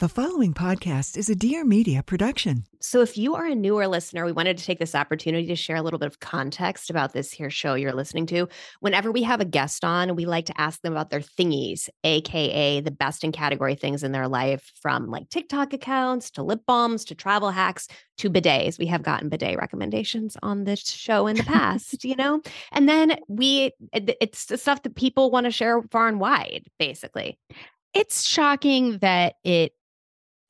The following podcast is a Dear Media production. So, if you are a newer listener, we wanted to take this opportunity to share a little bit of context about this here show you're listening to. Whenever we have a guest on, we like to ask them about their thingies, AKA the best in category things in their life, from like TikTok accounts to lip balms to travel hacks to bidets. We have gotten bidet recommendations on this show in the past, you know? And then we, it's the stuff that people want to share far and wide, basically. It's shocking that it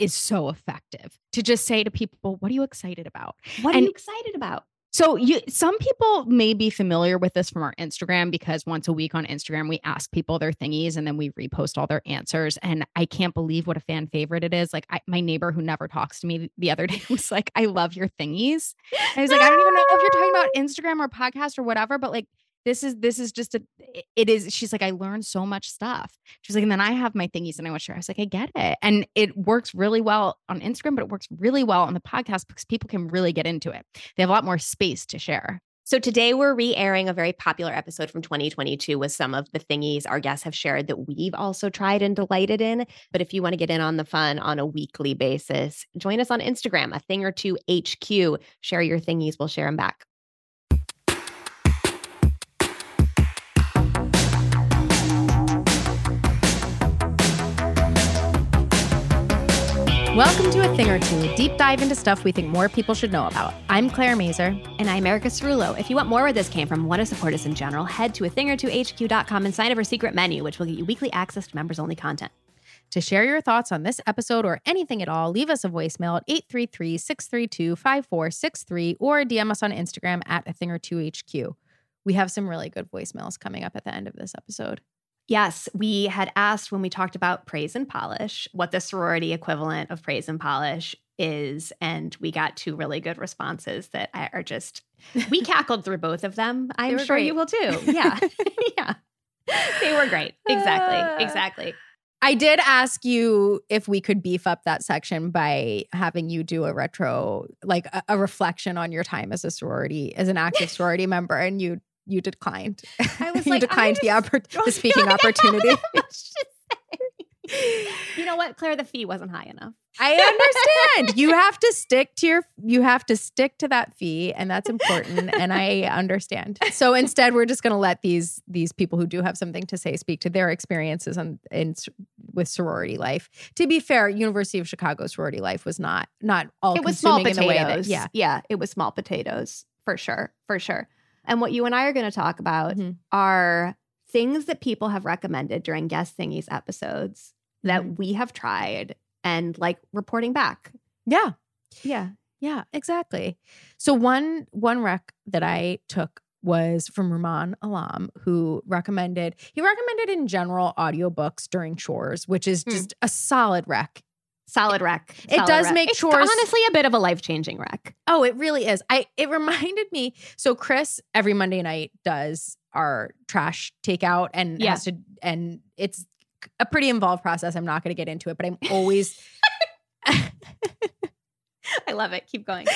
is so effective to just say to people, what are you excited about? What and are you excited about? So you some people may be familiar with this from our Instagram because once a week on Instagram we ask people their thingies and then we repost all their answers and I can't believe what a fan favorite it is. Like I, my neighbor who never talks to me the other day was like, "I love your thingies." I was like, "I don't even know if you're talking about Instagram or podcast or whatever, but like this is this is just a it is she's like i learned so much stuff she's like and then i have my thingies and i want to share i was like i get it and it works really well on instagram but it works really well on the podcast because people can really get into it they have a lot more space to share so today we're re-airing a very popular episode from 2022 with some of the thingies our guests have shared that we've also tried and delighted in. But if you want to get in on the fun on a weekly basis, join us on Instagram, a thing or two HQ. Share your thingies, we'll share them back. Welcome to A Thing or Two, a deep dive into stuff we think more people should know about. I'm Claire Mazur. And I'm Erica Cerullo. If you want more where this came from, want to support us in general, head to a thing or two HQ.com and sign up for secret menu, which will get you weekly access to members only content. To share your thoughts on this episode or anything at all, leave us a voicemail at 833 632 5463 or DM us on Instagram at a thing or two HQ. We have some really good voicemails coming up at the end of this episode. Yes, we had asked when we talked about praise and polish what the sorority equivalent of praise and polish is. And we got two really good responses that are just, we cackled through both of them. I'm sure great. you will too. Yeah. yeah. They were great. Exactly. Uh, exactly. I did ask you if we could beef up that section by having you do a retro, like a, a reflection on your time as a sorority, as an active sorority member. And you you declined. I was you like, declined the, oppor- the speaking opportunity. you know what, Claire? The fee wasn't high enough. I understand. you have to stick to your you have to stick to that fee and that's important and I understand. So instead we're just going to let these these people who do have something to say speak to their experiences on in with sorority life. To be fair, University of Chicago sorority life was not not all It was small potatoes. That, yeah. Yeah, it was small potatoes for sure. For sure. And what you and I are going to talk about mm-hmm. are things that people have recommended during guest thingies episodes that mm-hmm. we have tried and like reporting back. Yeah. Yeah. Yeah, exactly. So one one rec that I took was from Rumaan Alam, who recommended he recommended in general audiobooks during chores, which is hmm. just a solid rec solid wreck. Solid it does wreck. make it's chores honestly a bit of a life changing wreck. Oh, it really is. I it reminded me. So Chris every Monday night does our trash takeout and yeah. has to and it's a pretty involved process. I'm not going to get into it, but I'm always. I love it. Keep going.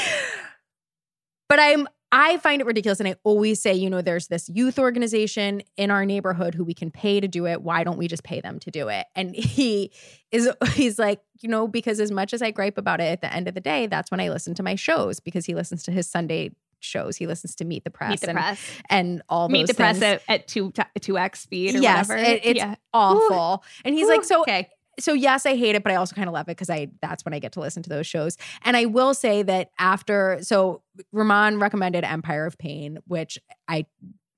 But I'm I find it ridiculous. And I always say, you know, there's this youth organization in our neighborhood who we can pay to do it. Why don't we just pay them to do it? And he is, he's like, you know, because as much as I gripe about it at the end of the day, that's when I listen to my shows because he listens to his Sunday shows. He listens to Meet the Press, Meet the and, Press, and all Meet the Press at, at two two x speed. yes, whatever. It, it's yeah. awful. Ooh. And he's Ooh, like, so okay so yes, I hate it, but I also kind of love it because I that's when I get to listen to those shows. And I will say that after so Rumaan recommended Empire of Pain, which I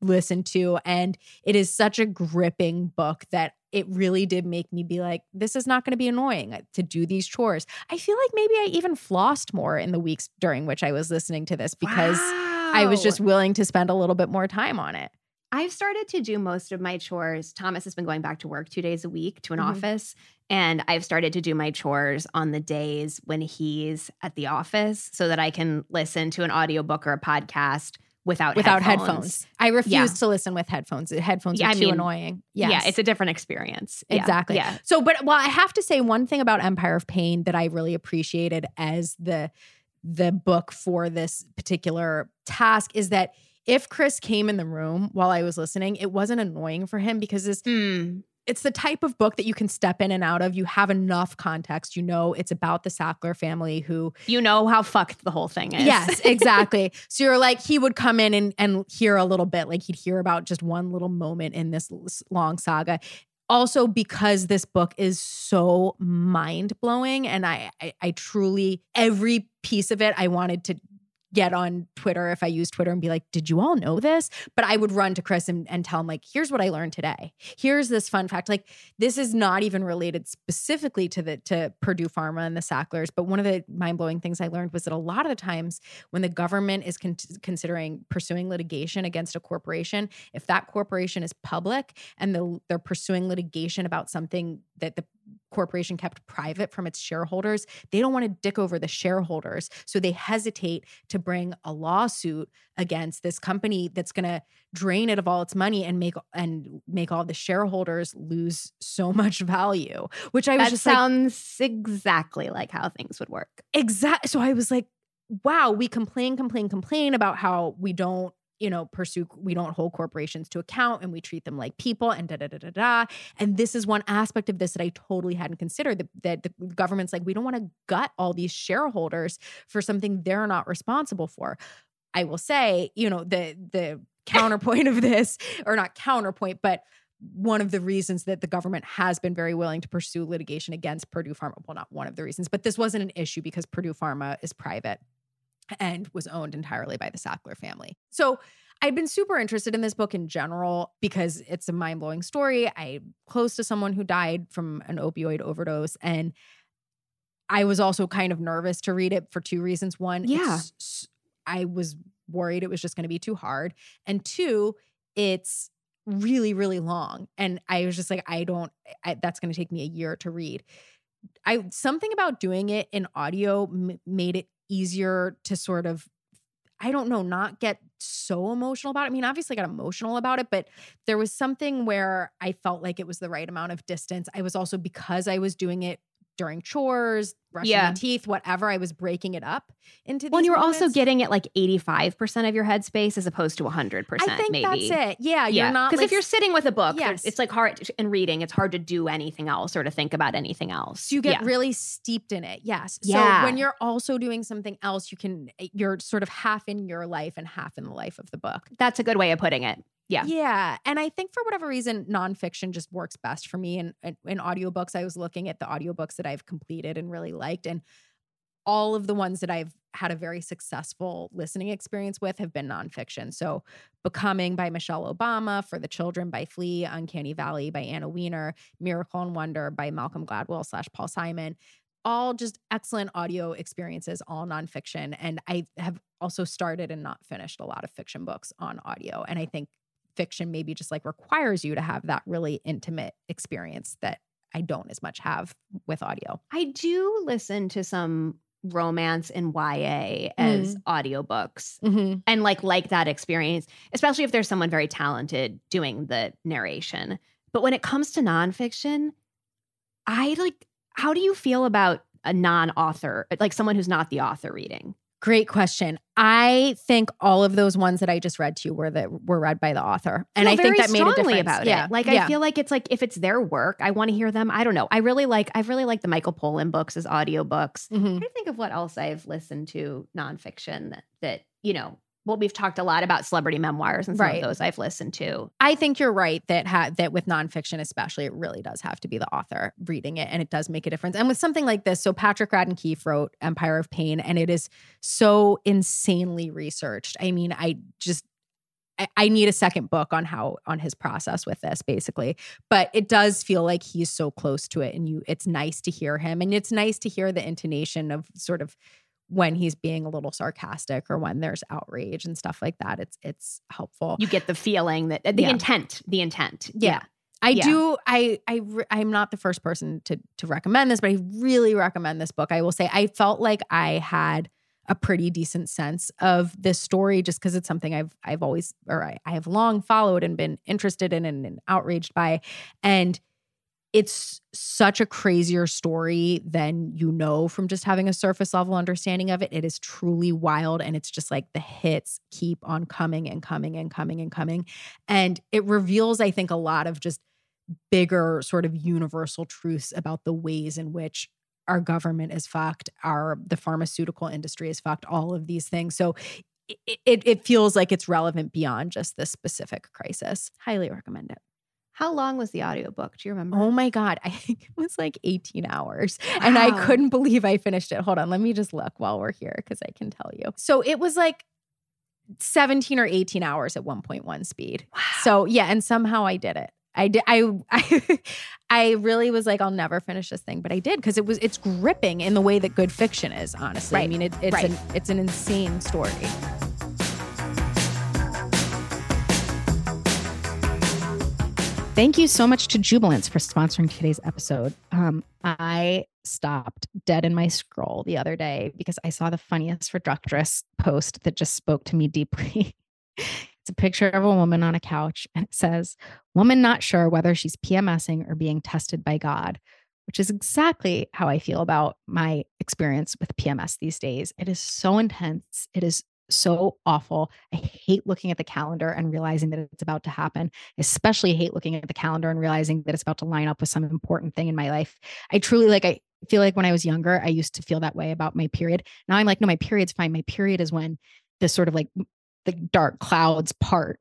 listened to, and it is such a gripping book that it really did make me be like, this is not going to be annoying uh, to do these chores. I feel like maybe I even flossed more in the weeks during which I was listening to this because I was just willing to spend a little bit more time on it. I've started to do most of my chores. Thomas has been going back to work two days a week to an Mhm. office. And I've started to do my chores on the days when he's at the office so that I can listen to an audiobook or a podcast without without headphones. headphones. I refuse Yeah. to listen with headphones. Headphones Yeah, are I too mean, annoying. Yeah, it's a different experience. Exactly. Yeah. So, but well, I have to say one thing about Empire of Pain that I really appreciated as the the book for this particular task is that if Chris came in the room while I was listening, it wasn't annoying for him because this Mm. it's the type of book that you can step in and out of. You have enough context. You know it's about the Sackler family who You know how fucked the whole thing is. Yes, exactly. so you're like, he would come in and, and hear a little bit, like he'd hear about just one little moment in this long saga. Also, because this book is so mind blowing, and I, I, I truly every piece of it, I wanted to get on Twitter if I use Twitter and be like, did you all know this? But I would run to Chris and, and tell him, like, here's what I learned today. Here's this fun fact. Like, this is not even related specifically to the to Purdue Pharma and the Sacklers, but one of the mind-blowing things I learned was that a lot of the times when the government is con- considering pursuing litigation against a corporation, if that corporation is public and the, they're pursuing litigation about something that the corporation kept private from its shareholders, they don't want to dick over the shareholders. So they hesitate to bring a lawsuit against this company that's going to drain it of all its money and make and make all the shareholders lose so much value. Which I was That just like, sounds exactly like how things would work. exact. So I was like, wow, we complain, complain, complain about how we don't, you know, pursue, we don't hold corporations to account and we treat them like people and da da da da da. And this is one aspect of this that I totally hadn't considered that, that the government's like, we don't want to gut all these shareholders for something they're not responsible for. I will say, you know, the the counterpoint of this, or not counterpoint, but one of the reasons that the government has been very willing to pursue litigation against Purdue Pharma. Well, not one of the reasons, but this wasn't an issue because Purdue Pharma is private and was owned entirely by the Sackler family. So I'd been super interested in this book in general because it's a mind blowing story. I'm close to someone who died from an opioid overdose. And I was also kind of nervous to read it for two reasons. One, Yeah. I was worried it was just going to be too hard. And two, it's really, really long. And I was just like, I don't, I, that's going to take me a year to read. I something about doing it in audio m- made it easier to sort of I don't know, not get so emotional about it. I mean, obviously I got emotional about it, but there was something where I felt like it was the right amount of distance. I was also because I was doing it during chores, brushing Yeah. my teeth, whatever, I was breaking it up into Well, and you were also getting it like 85% of your headspace as opposed to 100%, I think maybe. that's it. Yeah, you're not Because like, if you're sitting with a book, Yes. it's like hard in reading, it's hard to do anything else or to think about anything else. So you get Yeah. really steeped in it. Yes. Yeah. So when you're also doing something else, you can eh, you're sort of half in your life and half in the life of the book. That's a good way of putting it. Yeah. Yeah. And I think for whatever reason, nonfiction just works best for me. And in, in audiobooks, I was looking at the audiobooks that I've completed and really liked. And all of the ones that I've had a very successful listening experience with have been nonfiction. So Becoming by Michelle Obama, For the Children by Flea, Uncanny Valley by Anna Weiner, Miracle and Wonder by Malcolm Gladwell slash Paul Simon. All just excellent audio experiences, all nonfiction. And I have also started and not finished a lot of fiction books on audio. And I think fiction maybe just like requires you to have that really intimate experience that I don't as much have with audio. I do listen to some romance and YA as audiobooks Mm-hmm. and like like that experience, especially if there's someone very talented doing the narration. But when it comes to nonfiction, I like how do you feel about a non-author, like someone who's not the author reading? Great question. I think all of those ones that I just read to you were that were read by the author, and I think that made a difference. about yeah. it. Like yeah. I feel like it's like if it's their work, I want to hear them. I don't know. I really like I've really like the Michael Pollan books as audiobooks. Mhm. I think of what else I've listened to nonfiction that, that you know well, we've talked a lot about celebrity memoirs and some Right. of those I've listened to. I think you're right that ha- that with nonfiction, especially, it really does have to be the author reading it, and it does make a difference. And with something like this, so Patrick Radden Keefe wrote Empire of Pain, and it is so insanely researched. I mean, I just I, I need a second book on how on his process with this, basically. But it does feel like he's so close to it, and you, it's nice to hear him, and it's nice to hear the intonation of sort of when he's being a little sarcastic or when there's outrage and stuff like that. It's it's helpful. You get the feeling that uh, the Yeah. intent, the intent. Yeah. I Yeah. do. I I I'm not the first person to to recommend this, but I really recommend this book. I will say I felt like I had a pretty decent sense of this story just because it's something I've I've always or I, I have long followed and been interested in and, and outraged by, and it's such a crazier story than you know from just having a surface level understanding of it. It is truly wild, and it's just like the hits keep on coming and coming and coming and coming, and it reveals, I think, a lot of just bigger sort of universal truths about the ways in which our government is fucked, our the pharmaceutical industry is fucked, all of these things. So it, it, it feels like it's relevant beyond just this specific crisis. Highly recommend it. How long was the audiobook? Do you remember? Oh my God. I think it was like 18 hours. And I couldn't believe I finished it. Hold on. Let me just look while we're here because I can tell you. So it was like 17 or 18 hours at 1.1 speed. Wow. So yeah, and somehow I did it. I did. I, I, I really was like, I'll never finish this thing, but I did because it was. It's gripping in the way that good fiction is. Honestly, I mean, it, it's right. an it's an insane story. Thank you so much to Jubilance for sponsoring today's episode. Um, I stopped dead in my scroll the other day because I saw the funniest reductress post that just spoke to me deeply. it's a picture of a woman on a couch and it says, Woman not sure whether she's PMSing or being tested by God, which is exactly how I feel about my experience with PMS these days. It is so intense. It is so awful. I hate looking at the calendar and realizing that it's about to happen. I especially hate looking at the calendar and realizing that it's about to line up with some important thing in my life. I truly like I feel like when I was younger, I used to feel that way about my period. Now I'm like, no, my period's fine. My period is when this sort of like the dark clouds part.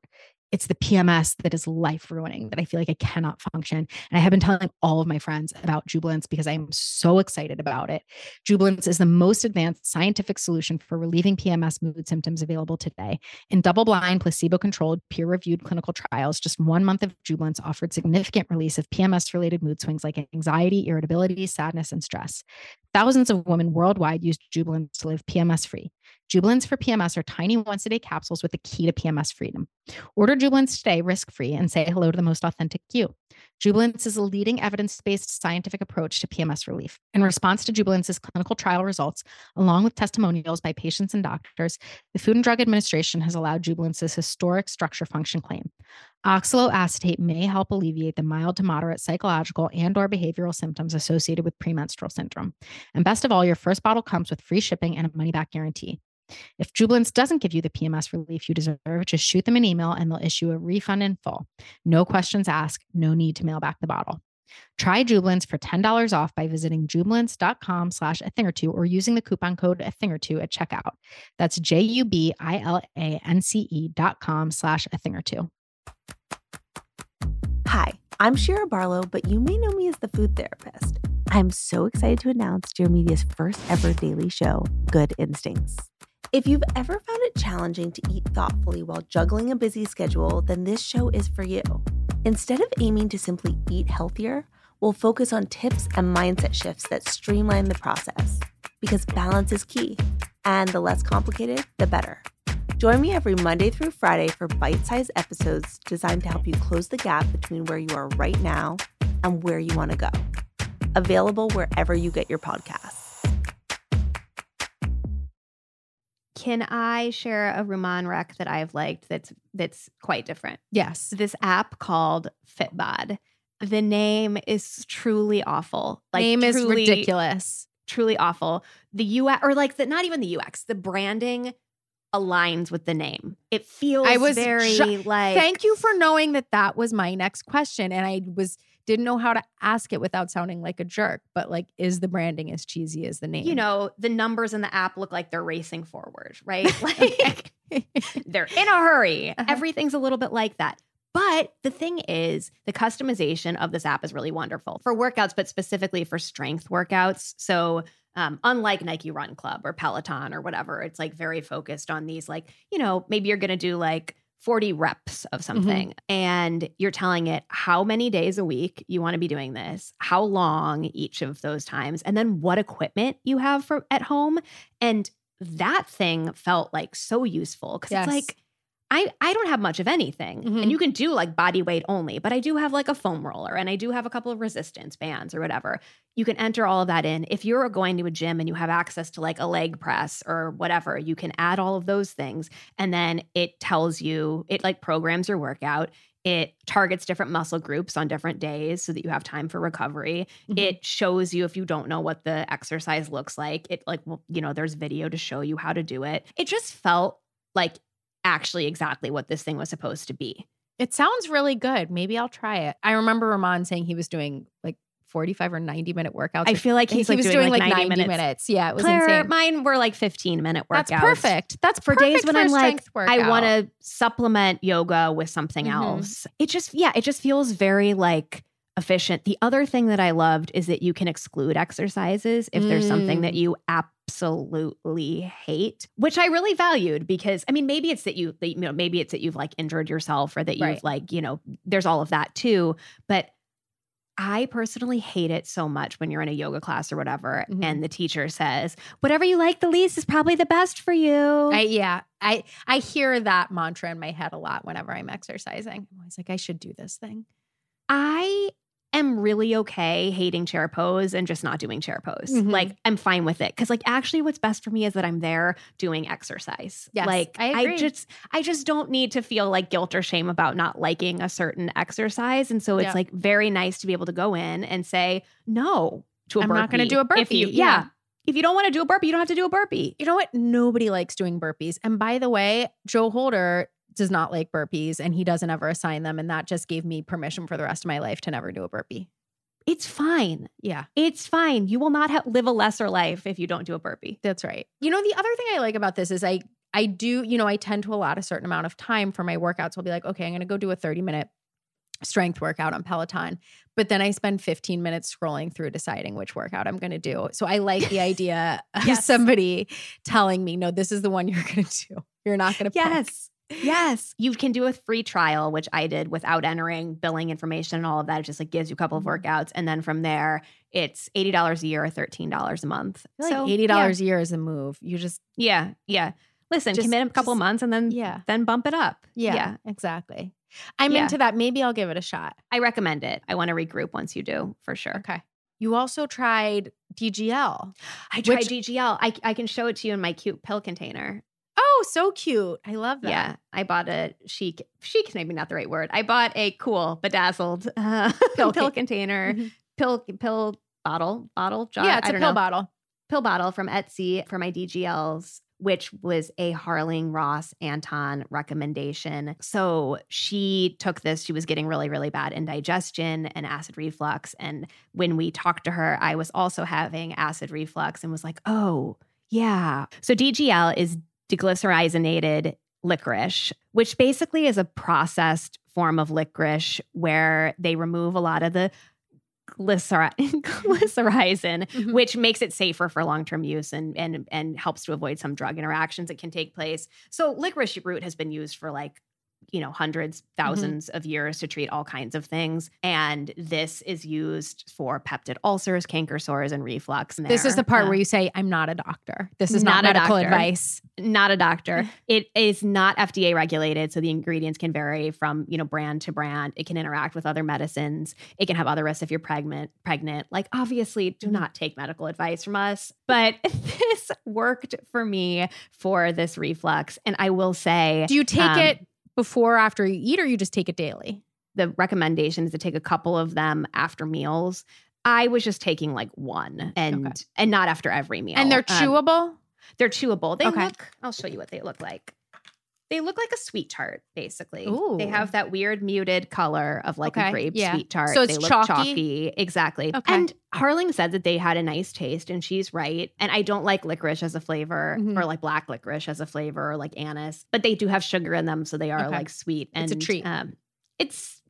It's the PMS that is life ruining that I feel like I cannot function. And I have been telling all of my friends about Jubilance because I'm so excited about it. Jubilance is the most advanced scientific solution for relieving PMS mood symptoms available today. In double blind, placebo controlled, peer reviewed clinical trials, just one month of Jubilance offered significant release of PMS related mood swings like anxiety, irritability, sadness, and stress. Thousands of women worldwide use Jubilance to live PMS free. Jubilance for PMS are tiny once a day capsules with the key to PMS freedom. Order Jubilance today risk free and say hello to the most authentic you. Jubilance is a leading evidence based scientific approach to PMS relief. In response to Jubilance's clinical trial results, along with testimonials by patients and doctors, the Food and Drug Administration has allowed Jubilance's historic structure function claim. Oxaloacetate may help alleviate the mild to moderate psychological and or behavioral symptoms associated with premenstrual syndrome. And best of all, your first bottle comes with free shipping and a money back guarantee. If Jubilance doesn't give you the PMS relief you deserve, just shoot them an email and they'll issue a refund in full. No questions asked, no need to mail back the bottle. Try Jubilance for $10 off by visiting jubilance.com slash a thing or two or using the coupon code a thing or two at checkout. That's J-U-B-I-L-A-N-C-E dot com slash a thing or two. Hi, I'm Shira Barlow, but you may know me as the food therapist. I'm so excited to announce Dear Media's first ever daily show, Good Instincts. If you've ever found it challenging to eat thoughtfully while juggling a busy schedule, then this show is for you. Instead of aiming to simply eat healthier, we'll focus on tips and mindset shifts that streamline the process. Because balance is key, and the less complicated, the better. Join me every Monday through Friday for bite sized episodes designed to help you close the gap between where you are right now and where you want to go. Available wherever you get your podcasts. Can I share a Rumaan rec that I've liked that's that's quite different? Yes. This app called Fitbod. The name is truly awful. Like Name is ridiculous. Truly awful. The UX or like the not even the UX, the branding aligns with the name. It feels I was very sho- like Thank you for knowing that that was my next question. And I was didn't know how to ask it without sounding like a jerk. But like, is the branding as cheesy as the name? you know, the numbers in the app look like they're racing forward, right? Like they're in a hurry. Uh-huh. Everything's a little bit like that. But the thing is, the customization of this app is really wonderful for workouts, but specifically for strength workouts. So, um, unlike Nike Run Club or Peloton or whatever, it's like very focused on these, like, you know, maybe you're going to do like 40 reps of something and you're telling it how many days a week you want to be doing this, how long each of those times, and then what equipment you have for at home. And that thing felt like so useful because Yes. it's like, I, I don't have much of anything. Mhm. And you can do like body weight only, but I do have like a foam roller and I do have a couple of resistance bands or whatever. You can enter all of that in. If you're going to a gym and you have access to like a leg press or whatever, you can add all of those things. And then it tells you, it like programs your workout. It targets different muscle groups on different days so that you have time for recovery. Mhm. It shows you if you don't know what the exercise looks like. It like, well, you know, there's video to show you how to do it. It just felt like actually exactly what this thing was supposed to be. It sounds really good. Maybe I'll try it. I remember Rumaan saying he was doing like 45 or 90 minute workouts. I feel like he's he like was doing, doing, like 90 minutes. minutes. Yeah, it was Claire, insane. mine were like 15 minute workouts. That's perfect. That's For days perfect when for I'm like, strength I want to supplement yoga with something Mhm. else. It just, yeah, it just feels very like efficient. The other thing that I loved is that you can exclude exercises if there's something Mm. that you absolutely hate, which I really valued because I mean, maybe it's that you, that, you know, maybe it's that you've like injured yourself or that you've Right. like, you know, there's all of that too. But I personally hate it so much when you're in a yoga class or whatever, Mhm. and the teacher says, whatever you like the least is probably the best for you. I, yeah, I I hear that mantra in my head a lot whenever I'm exercising. I'm always like, I should do this thing. I am really okay hating chair pose and just not doing chair pose. Mhm. Like I'm fine with it cuz like actually what's best for me is that I'm there doing exercise. Yes, like I agree. just I just don't need to feel like guilt or shame about not liking a certain exercise and so it's Yeah. like very nice to be able to go in and say no to a I'm burpee. not gonna do a If you burpee. yeah. Yeah. If you don't want to do a burpee, you don't have to do a burpee. You know what? Nobody likes doing burpees. And by the way, Joe Holder does not like burpees and he doesn't ever assign them. And that just gave me permission for the rest of my life to never do a burpee. It's fine. Yeah, It's fine. You will not ha- live a lesser life if you don't do a burpee. that's right. You know, the other thing I like about this is I I do, you know, I tend to allot a certain amount of time for my workouts. I'll be like, okay, I'm gonna go do a 30 minute strength workout on Peloton. But then I spend 15 minutes scrolling through deciding which workout I'm gonna do. So I like the idea of Yes. somebody telling me, no, this is the one you're gonna do. You're not gonna pick. Yes. Yes. You can do a free trial, which I did without entering billing information and all of that. It just like gives you a couple of Mhm. workouts. And then from there, it's $80 a year or $13 a month. Feel like So, eighty dollars a year is a move. You just Yeah. Yeah. yeah. Listen, Just- commit a couple just- months and then yeah. then bump it up. Yeah, exactly. I'm Yeah. into that. Maybe I'll give it a shot. I recommend it. I want to regroup once you do for sure. Okay. You also tried DGL. I tried Which- DGL. I, I can show it to you in my cute pill container. Oh, so cute. I love that. Yeah, I bought a chic, chic, maybe not the right word. I bought a cool, bedazzled uh, Pill pill, container, Mhm. pill, pill bottle, bottle jar. Yeah, it's I a don't pill know. bottle. pill bottle from Etsy for my DGLs, which was a Harling Ross Anton recommendation. So she took this. She was getting really, really bad indigestion and acid reflux. And when we talked to her, I was also having acid reflux and was like, oh, yeah. So DGL is deglycyrrhizinated licorice, which basically is a processed form of licorice where they remove a lot of the glycer- glycyrrhizin, Mhm. which makes it safer for long-term use and and and helps to avoid some drug interactions that can take place. So licorice root has been used for like you know hundreds 1000s of years to treat all kinds of things and this is used for peptic ulcers canker sores and reflux This is the part Uh, where you say, I'm not a doctor. This is not, Not medical doctor. advice. not a doctor. it is not FDA regulated, so the ingredients can vary from you know brand to brand. It can interact with other medicines. It can have other risks if you're pregnant. Pregnant, like obviously, do not take medical advice from us. But this worked for me for this reflux, and I will say, Do you take um, it before or after you eat, or you just take it daily? the recommendation is to take a couple of them after meals. I was just taking like one, and Okay. and not after every meal. And they're Um, chewable? they're chewable. They Okay. look. I'll show you what they look like. They look like a sweet tart, basically. Ooh. They have that weird muted color of like Okay, a grape yeah. sweet tart. So it's they look chalky? chalky. Exactly. Okay. And Harling said that they had a nice taste, and she's right. And I don't like licorice as a flavor, Mhm. or like black licorice as a flavor, or like anise, but they do have sugar in them, so they are Okay. like sweet. And It's a treat. Um, it's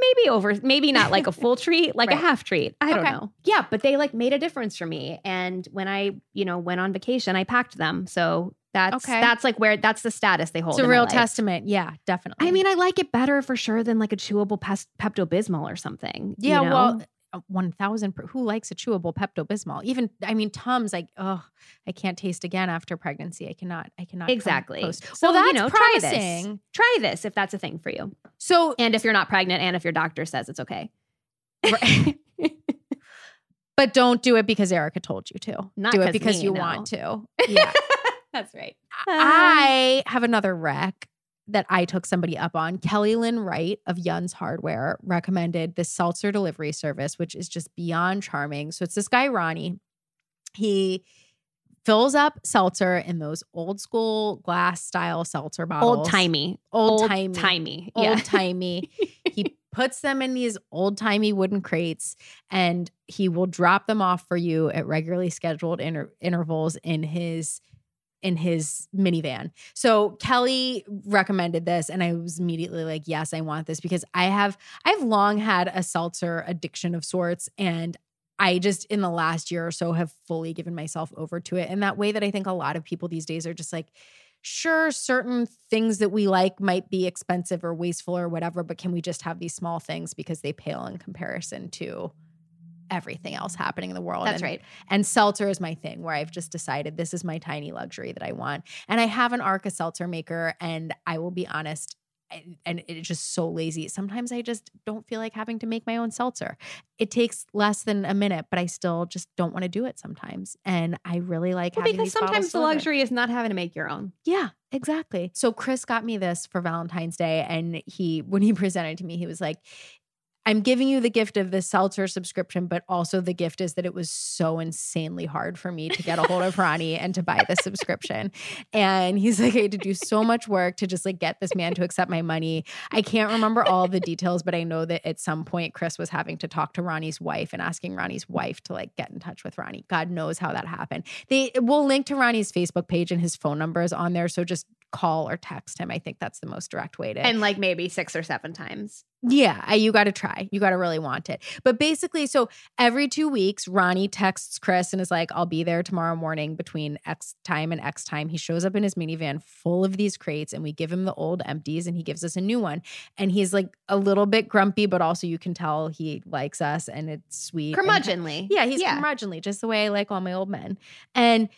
maybe over, maybe not like a full treat, like a Right. half treat. I don't know. Yeah, but they like made a difference for me. And when I, you know, went on vacation, I packed them. So that's Okay. that's like where that's the status they hold. It's a real testament. Yeah, definitely. I mean, I like it better for sure than like a chewable Pepto Bismol or something. you Yeah, know? well, uh, one thousand. Who likes a chewable Pepto Bismol? Even I mean, Tums. Like, oh, I can't taste again after pregnancy. I cannot. I cannot. exactly. So well, that's you know, try this. Try this if that's a thing for you, So, and if you're not pregnant, and if your doctor says it's okay. Right. but don't do it because Erica told you to. Not do it because me, you no. want to. Yeah. That's right. Um, I have another rec that I took somebody up on. Kelly Lynn Wright of Yuns Hardware recommended this seltzer delivery service, which is just beyond charming. So it's this guy, Ronny. He fills up seltzer in those old school glass style seltzer bottles. old timey, Old timey. timey, Old timey. he puts them in these old timey wooden crates and he will drop them off for you at regularly scheduled inter- intervals in his in his minivan. So Kelly recommended this and I was immediately like, "Yes, I want this because I have I've long had a seltzer addiction of sorts and I just in the last year or so have fully given myself over to it in that way that I think a lot of people these days are just like sure certain things that we like might be expensive or wasteful or whatever but can we just have these small things because they pale in comparison to everything else happening in the world That's And- right. and seltzer is my thing where I've just decided this is my tiny luxury that I want. And I have an Aarke seltzer maker, and I will be honest, and it's just so lazy. Sometimes I just don't feel like having to make my own seltzer. It takes less than a minute, but I still just don't want to do it sometimes. And I really like Well, having because these sometimes the luxury is not having to make your own. Yeah, exactly. So Chris got me this for Valentine's Day and he when he presented to me he was like I'm giving you the gift of the seltzer subscription, but also the gift is that it was so insanely hard for me to get a hold of Ronny and to buy the subscription. And he's like, I had to do so much work to just like get this man to accept my money. I can't remember all the details, but I know that at some point Chris was having to talk to Ronny's wife and asking Ronny's wife to like get in touch with Ronny. God knows how that happened. They will link to Ronny's Facebook page and his phone number is on there. So just call or text him. I think that's the most direct way to And like maybe six or seven times. Yeah, you got to try. You got to really want it. But basically, so every two weeks, Ronny texts Chris and is like, I'll be there tomorrow morning between X time and X time. He shows up in his minivan full of these crates and we give him the old empties and he gives us a new one. And he's like a little bit grumpy, but also you can tell he likes us and it's sweet. and- yeah, he's curmudgeonly, just the way I like all my old men. And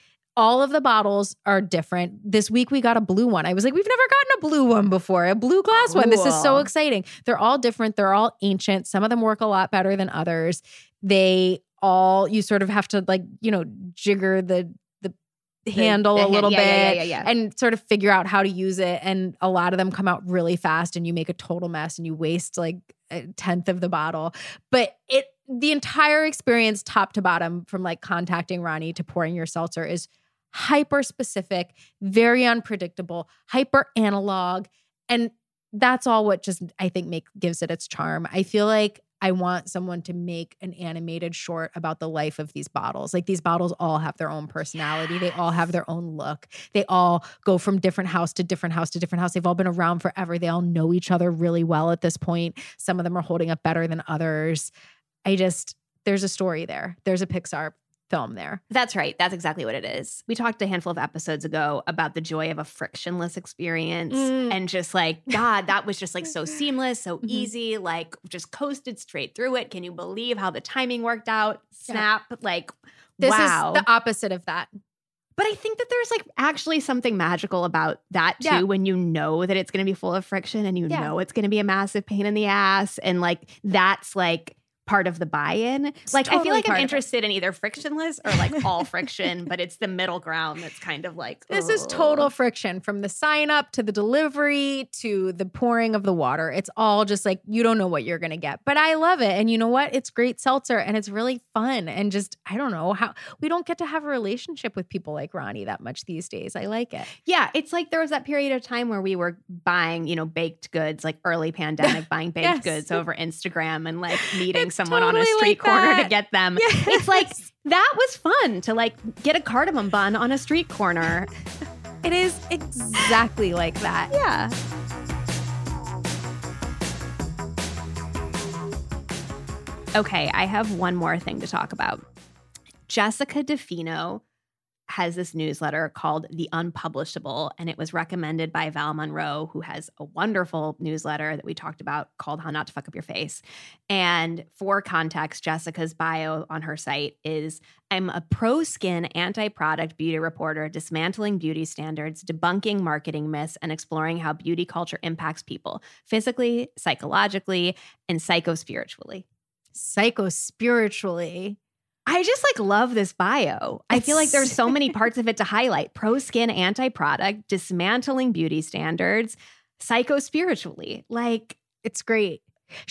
all of the bottles are different. This week we got a blue one. I was like, we've never gotten a blue one before, a blue glass one. This is so exciting. They're all different. They're all ancient. Some of them work a lot better than others. They all, you sort of have to like, you know, jigger the the handle the a hand- little yeah, bit yeah, yeah. and sort of figure out how to use it. And a lot of them come out really fast and you make a total mess and you waste like a tenth of the bottle. But it the entire experience, top to bottom, from like contacting Ronny to pouring your seltzer is hyper specific, very unpredictable, hyper analog. And that's all what just I think make gives it its charm. I feel like I want someone to make an animated short about the life of these bottles. Like these bottles all have their own personality. They all have their own look. They all go from different house to different house to different house. They've all been around forever. They all know each other really well at this point. Some of them are holding up better than others. I just there's a story there. There's a Pixar film there. That's right. That's exactly what it is. We talked a handful of episodes ago about the joy of a frictionless experience Mm. and just like, God, that was just like so seamless, so Mhm. easy, like just coasted straight through it. Can you believe how the timing worked out? Yeah. Snap. Like, This wow. is the opposite of that. But I think that there's like actually something magical about that too Yeah. when you know that it's going to be full of friction and you Yeah. know it's going to be a massive pain in the ass. And like that's like part of the buy-in. like I feel like I'm part of it. interested in either frictionless or like all friction, but it's the middle ground that's kind of like This is total friction from the sign up to the delivery to the pouring of the water. It's all just like you don't know what you're going to get. But I love it. And you know what? It's great seltzer and it's really fun. And just, I don't know how we don't get to have a relationship with people like Ronny that much these days. I like it. Yeah, it's like there was that period of time where we were buying, you know, baked goods, like early pandemic, buying baked Yes. goods over Instagram and like meeting It's someone on a totally street like corner to get them. It's like that was fun to like get a cardamom bun on a street corner. It is exactly like that. Yeah. Okay, I have one more thing to talk about. Jessica DeFino has this newsletter called The Unpublishable, and it was recommended by Val Monroe, who has a wonderful newsletter that we talked about called How Not to Fuck Up Your Face. And for context, Jessica's bio on her site is I'm a pro skin, anti product beauty reporter, dismantling beauty standards, debunking marketing myths, and exploring how beauty culture impacts people physically, psychologically, and psychospiritually. Psycho spiritually. I just like love this bio. I feel like there's so many parts of it to highlight. Pro skin, anti product, dismantling beauty standards, psycho spiritually. Like It's great.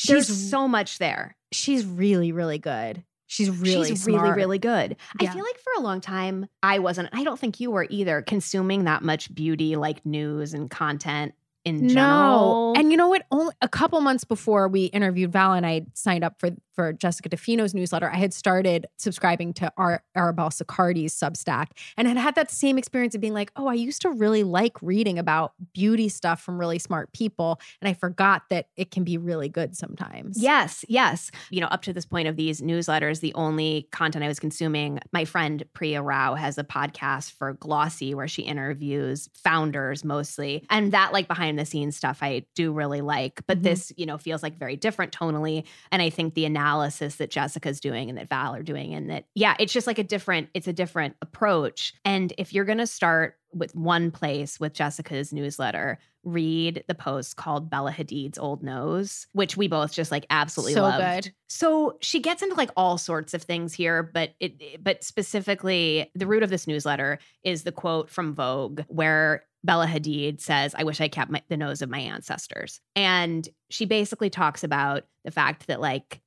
there's She's so much there. she's really, really good. She's really She's really, smart. really good. Yeah. I feel like for a long time, I wasn't, I don't think you were either, consuming that much beauty like news and content in general. No. And you know what? Only a couple months before we interviewed Val and I signed up for for Jessica DeFino's newsletter, I had started subscribing to Ar- Arabelle Sicardi's Substack and had had that same experience of being like, oh, I used to really like reading about beauty stuff from really smart people. And I forgot that it can be really good sometimes. Yes, yes. You know, up to this point of these newsletters, the only content I was consuming, my friend Priya Rao has a podcast for Glossy where she interviews founders mostly. And that like behind the scenes stuff I do really like. But Mhm. this, you know, feels like very different tonally. And I think the analysis that Jessica's doing and that Val are doing and that, yeah, it's just like a different, it's a different approach. And if you're gonna start with one place with Jessica's newsletter, read the post called Bella Hadid's Old Nose, which we both just like absolutely So loved. good. So she gets into like all sorts of things here, but it but specifically the root of this newsletter is the quote from Vogue where Bella Hadid says, I wish I kept my, the nose of my ancestors. And she basically talks about the fact that like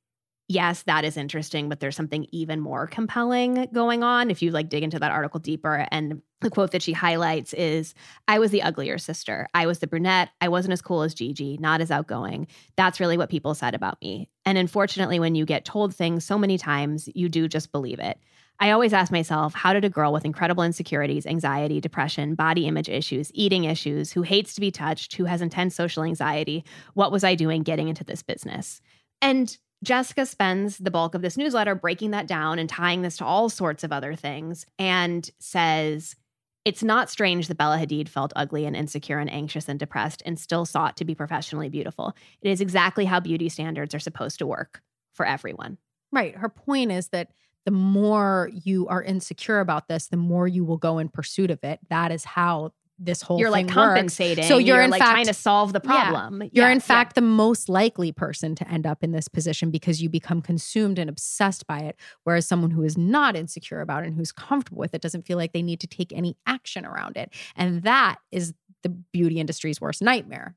yes, that is interesting, but there's something even more compelling going on if you like dig into that article deeper. And the quote that she highlights is I was the uglier sister. I was the brunette. I wasn't as cool as Gigi, not as outgoing. That's really what people said about me. And unfortunately, when you get told things so many times, you do just believe it. I always ask myself, how did a girl with incredible insecurities, anxiety, depression, body image issues, eating issues, who hates to be touched, who has intense social anxiety, what was I doing getting into this business? And Jessica spends the bulk of this newsletter breaking that down and tying this to all sorts of other things and says, it's not strange that Bella Hadid felt ugly and insecure and anxious and depressed and still sought to be professionally beautiful. It is exactly how beauty standards are supposed to work for everyone. Right. Her point is that the more you are insecure about this, the more you will go in pursuit of it. That is how this whole you're like thing works. compensating. So you're in like fact- trying to solve the Yeah. problem. You're Yeah, in yeah. fact the most likely person to end up in this position because you become consumed and obsessed by it. Whereas someone who is not insecure about it and who's comfortable with it doesn't feel like they need to take any action around it. And that is the beauty industry's worst nightmare.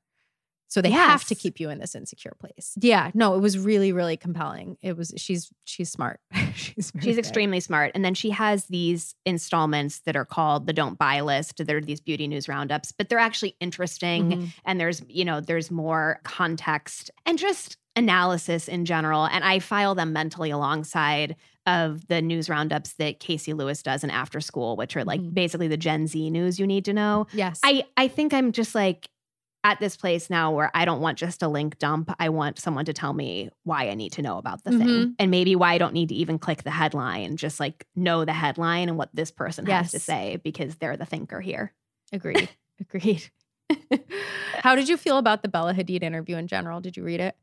So they have to keep you in this insecure place. Yeah, no, it was really, really compelling. It was she's she's smart. she's She's extremely smart. And then she has these installments that are called the don't buy list. They're these beauty news roundups, but they're actually interesting. Mhm. And there's, you know, there's more context and just analysis in general. And I file them mentally alongside of the news roundups that Casey Lewis does in after school, which are like Mhm. basically the Gen Z news you need to know. Yes. I, I think I'm just like at this place now where I don't want just a link dump. I want someone to tell me why I need to know about the thing Mhm. and maybe why I don't need to even click the headline, just like know the headline and what this person has to say because they're the thinker here. Agreed. Agreed. How did you feel about the Bella Hadid interview in general? Did you read it?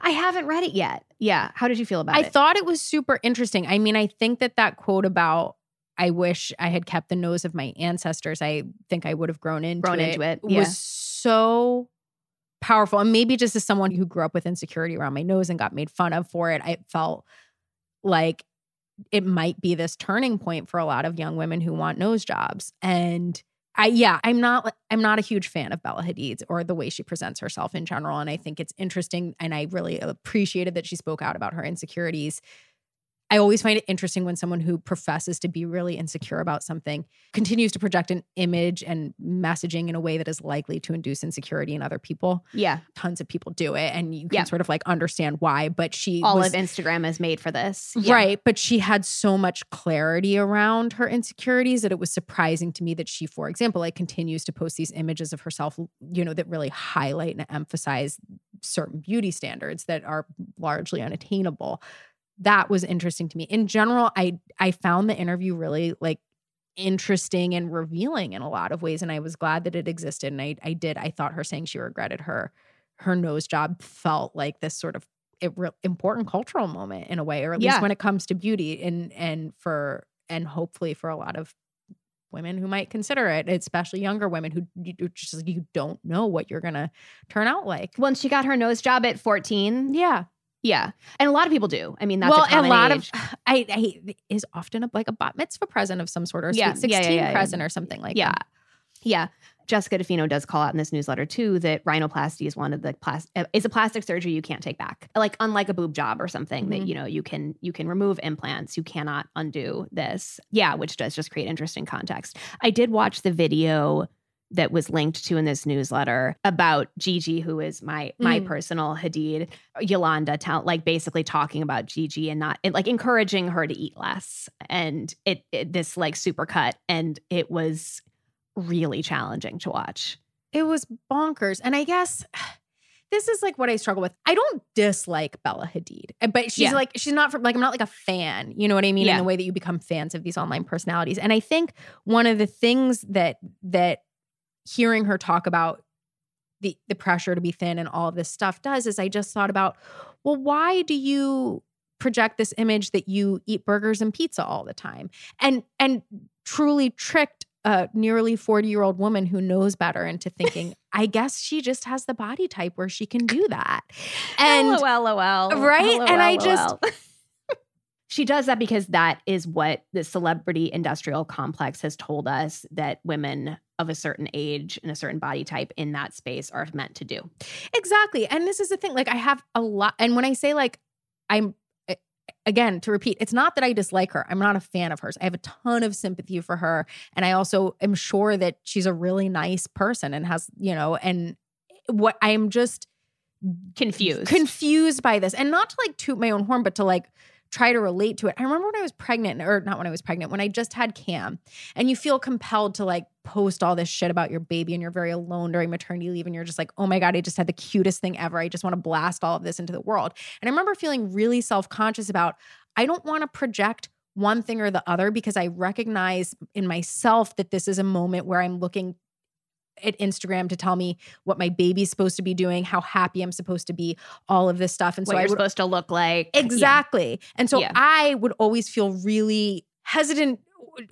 I haven't read it yet. Yeah. How did you feel about I it? I thought it was super interesting. I mean, I think that that quote about I wish I had kept the nose of my ancestors. I think I would have grown into Grown it. into it, yeah. Was so powerful. And maybe just as someone who grew up with insecurity around my nose and got made fun of for it, I felt like it might be this turning point for a lot of young women who want nose jobs. And I yeah, I'm not I'm not a huge fan of Bella Hadid's or the way she presents herself in general and I think it's interesting and I really appreciated that she spoke out about her insecurities I always find it interesting when someone who professes to be really insecure about something continues to project an image and messaging in a way that is likely to induce insecurity in other people. Yeah. Tons of people do it and you can Yeah. sort of like understand why, but she All was, of Instagram is made for this. Yeah. Right. But she had so much clarity around her insecurities that it was surprising to me that she, for example, like continues to post these images of herself, you know, that really highlight and emphasize certain beauty standards that are largely unattainable. That was interesting to me. In general, I I found the interview really like interesting and revealing in a lot of ways. And I was glad that it existed. And I I did. I thought her saying she regretted her her nose job felt like this sort of it re- important cultural moment in a way, or at Yeah. least when it comes to beauty and and for and hopefully for a lot of women who might consider it, especially younger women who you just you don't know what you're gonna turn out like. Once she got her nose job at 14. Yeah. Yeah. And a lot of people do. I mean, that's well, a, common lot age. of I, I is often a, like a bat mitzvah present of some sort or Yeah, sweet yeah, yeah, sixteen yeah, yeah. present or something like Yeah. that. Yeah. Jessica DeFino does call out in this newsletter too that rhinoplasty is one of the plas- uh, is a plastic surgery you can't take back. Like unlike a boob job or something that Mhm. you know you can you can remove implants, you cannot undo this. Yeah, which does just create interesting context. I did watch the video that was linked to in this newsletter about Gigi, who is my my Mm. personal Hadid, Yolanda, tell, like basically talking about Gigi and not and, like encouraging her to eat less, and it, it this like super cut, and it was really challenging to watch. It was bonkers. And I guess this is like what I struggle with. I don't dislike Bella Hadid, but she's Yeah. like, she's not from, like, I'm not like a fan, you know what I mean? Yeah. In the way that you become fans of these online personalities. And I think one of the things that, that hearing her talk about the, the pressure to be thin and all of this stuff does is I just thought about, well, why do you project this image that you eat burgers and pizza all the time? And, and truly tricked a nearly 40 year old woman who knows better into thinking, I guess she just has the body type where she can do that. And LOL, LOL, Right? And I just- LOL. She does that because that is what the celebrity industrial complex has told us that women of a certain age and a certain body type in that space are meant to do. exactly. And this is the thing. Like, I have a lot. And when I say, like, I'm, again, to repeat, it's not that I dislike her. I'm not a fan of hers. I have a ton of sympathy for her. And I also am sure that she's a really nice person and has, you know, and what I'm just Confused. confused by this and not to like toot my own horn but to like try to relate to it. I remember when i was pregnant or not when i was pregnant when i just had cam and you feel compelled to like post all this shit about your baby and you're very alone during maternity leave and you're just like oh my god i just had the cutest thing ever. I just want to blast all of this into the world. And i remember feeling really self-conscious about i don't want to project one thing or the other because i recognize in myself that this is a moment where i'm looking at Instagram to tell me what my baby's supposed to be doing, how happy I'm supposed to be, all of this stuff. And what so I would supposed to look like. Yeah. exactly. And so Yeah. I would always feel really hesitant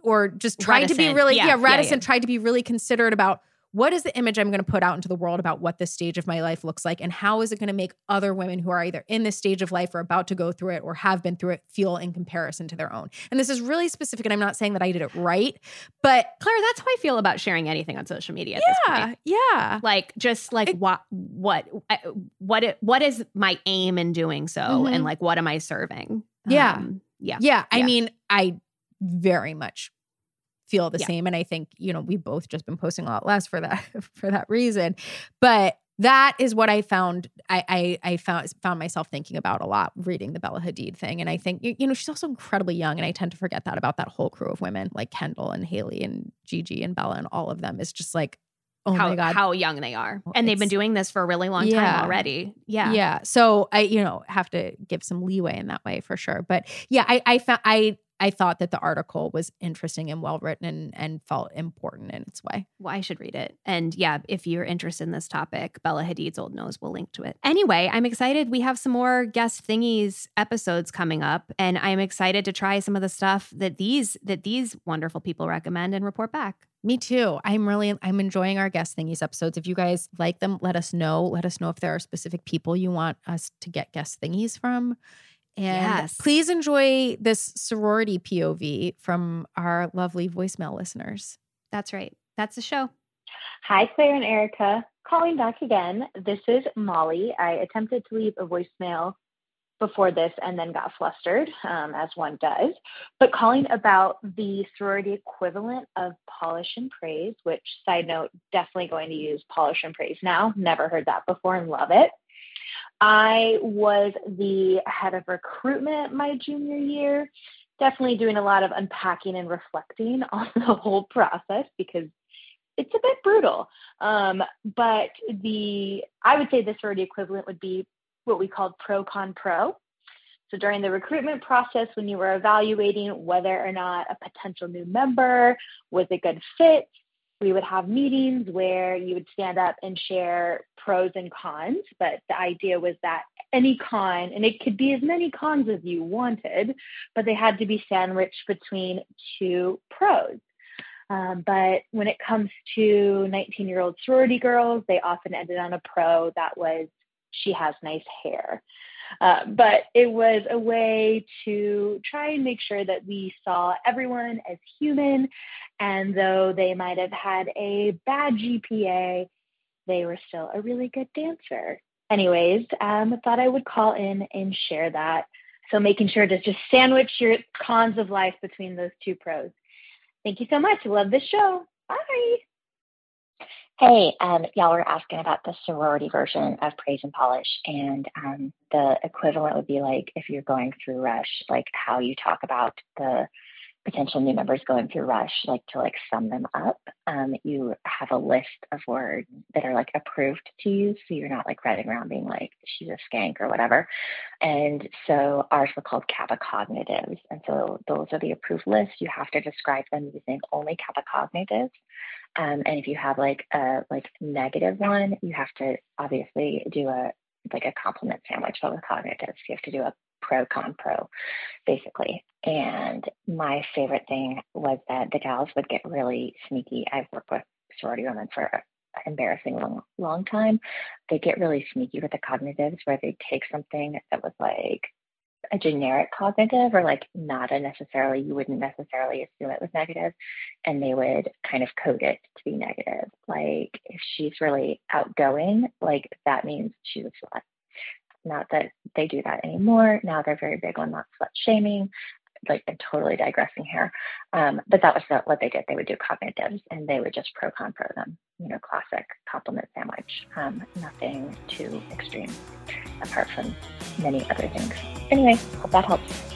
or just tried to be really Yeah, yeah, yeah, reticent, yeah. tried to be really considerate about what is the image I'm going to put out into the world about what this stage of my life looks like and how is it going to make other women who are either in this stage of life or about to go through it or have been through it feel in comparison to their own. And this is really specific and I'm not saying that I did it right, but Claire, that's how I feel about sharing anything on social media at this point. yeah, yeah. Like just like It- what what what it, what is my aim in doing so Mhm. and like what am I serving? Yeah. Um, yeah. Yeah, I Yeah. mean, I very much feel the Yeah. same and I think, you know, we've both just been posting a lot less for that for that reason. But that is what I found I I, I found found myself thinking about a lot reading the Bella Hadid thing and I think you, know, she's also incredibly young and I tend to forget that about that whole crew of women like Kendall and Haley and Gigi and Bella and all of them is just like oh how, my god. how young they are. And they've been doing this for a really long Yeah. time already. Yeah. Yeah. So I, you know, have to give some leeway in that way for sure. But yeah, I, I found I I thought that the article was interesting and well written and, and felt important in its way. Well, I should read it. And yeah, if you're interested in this topic, Bella Hadid's Old Nose will link to it. Anyway, I'm excited. We have some more guest thingies episodes coming up, and I'm excited to try some of the stuff that these that these wonderful people recommend and report back. Me too. I'm really I'm enjoying our guest thingies episodes. If you guys like them, let us know. Let us know if there are specific people you want us to get guest thingies from. And Yes. please enjoy this sorority POV from our lovely voicemail listeners. That's right. That's the show. Hi, Claire and Erica. Calling back again. This is Molly. I attempted to leave a voicemail before this and then got flustered, um, as one does. But calling about the sorority equivalent of polish and praise, which, side note, definitely going to use polish and praise now. Never heard that before and love it. I was the head of recruitment my junior year, definitely doing a lot of unpacking and reflecting on the whole process because it's a bit brutal. Um, but the I would say the sorority equivalent would be what we called pro con pro. So during the recruitment process, when you were evaluating whether or not a potential new member was a good fit, we would have meetings where you would stand up and share pros and cons. But the idea was that any con, and it could be as many cons as you wanted, but they had to be sandwiched between two pros. Um, but when it comes to 19 year old sorority girls, they often ended on a pro that was she has nice hair. Uh, but it was a way to try and make sure that we saw everyone as human. And though they might have had a bad GPA, they were still a really good dancer. Anyways, um, I thought I would call in and share that. So making sure to just sandwich your cons of life between those two pros. Thank you so much. Love this show. Bye. Hey, um, y'all were asking about the sorority version of praise and polish, and um, the equivalent would be like if you're going through rush, like how you talk about the potential new members going through rush, like to like sum them up. Um, you have a list of words that are like approved to use, so you're not like running around being like she's a skank or whatever. And so ours were called kappa cognitives, and so those are the approved lists. You have to describe them using only kappa cognitives. Um, and if you have like a like negative one, you have to obviously do a like a compliment sandwich, but with cognitives, you have to do a pro con pro, basically. And my favorite thing was that the gals would get really sneaky. I've worked with sorority women for embarrassing long long time. They get really sneaky with the cognitives where they take something that was like a generic cognitive or like not a necessarily you wouldn't necessarily assume it was negative and they would kind of code it to be negative. Like if she's really outgoing like that means she's a slut. Not that they do that anymore. Now they're very big on not slut shaming like I'm totally digressing here um, but that was what they did. They would do cognitives and they would just pro con pro them you know classic compliment sandwich um, nothing too extreme apart from many other things. Anyway hope that helps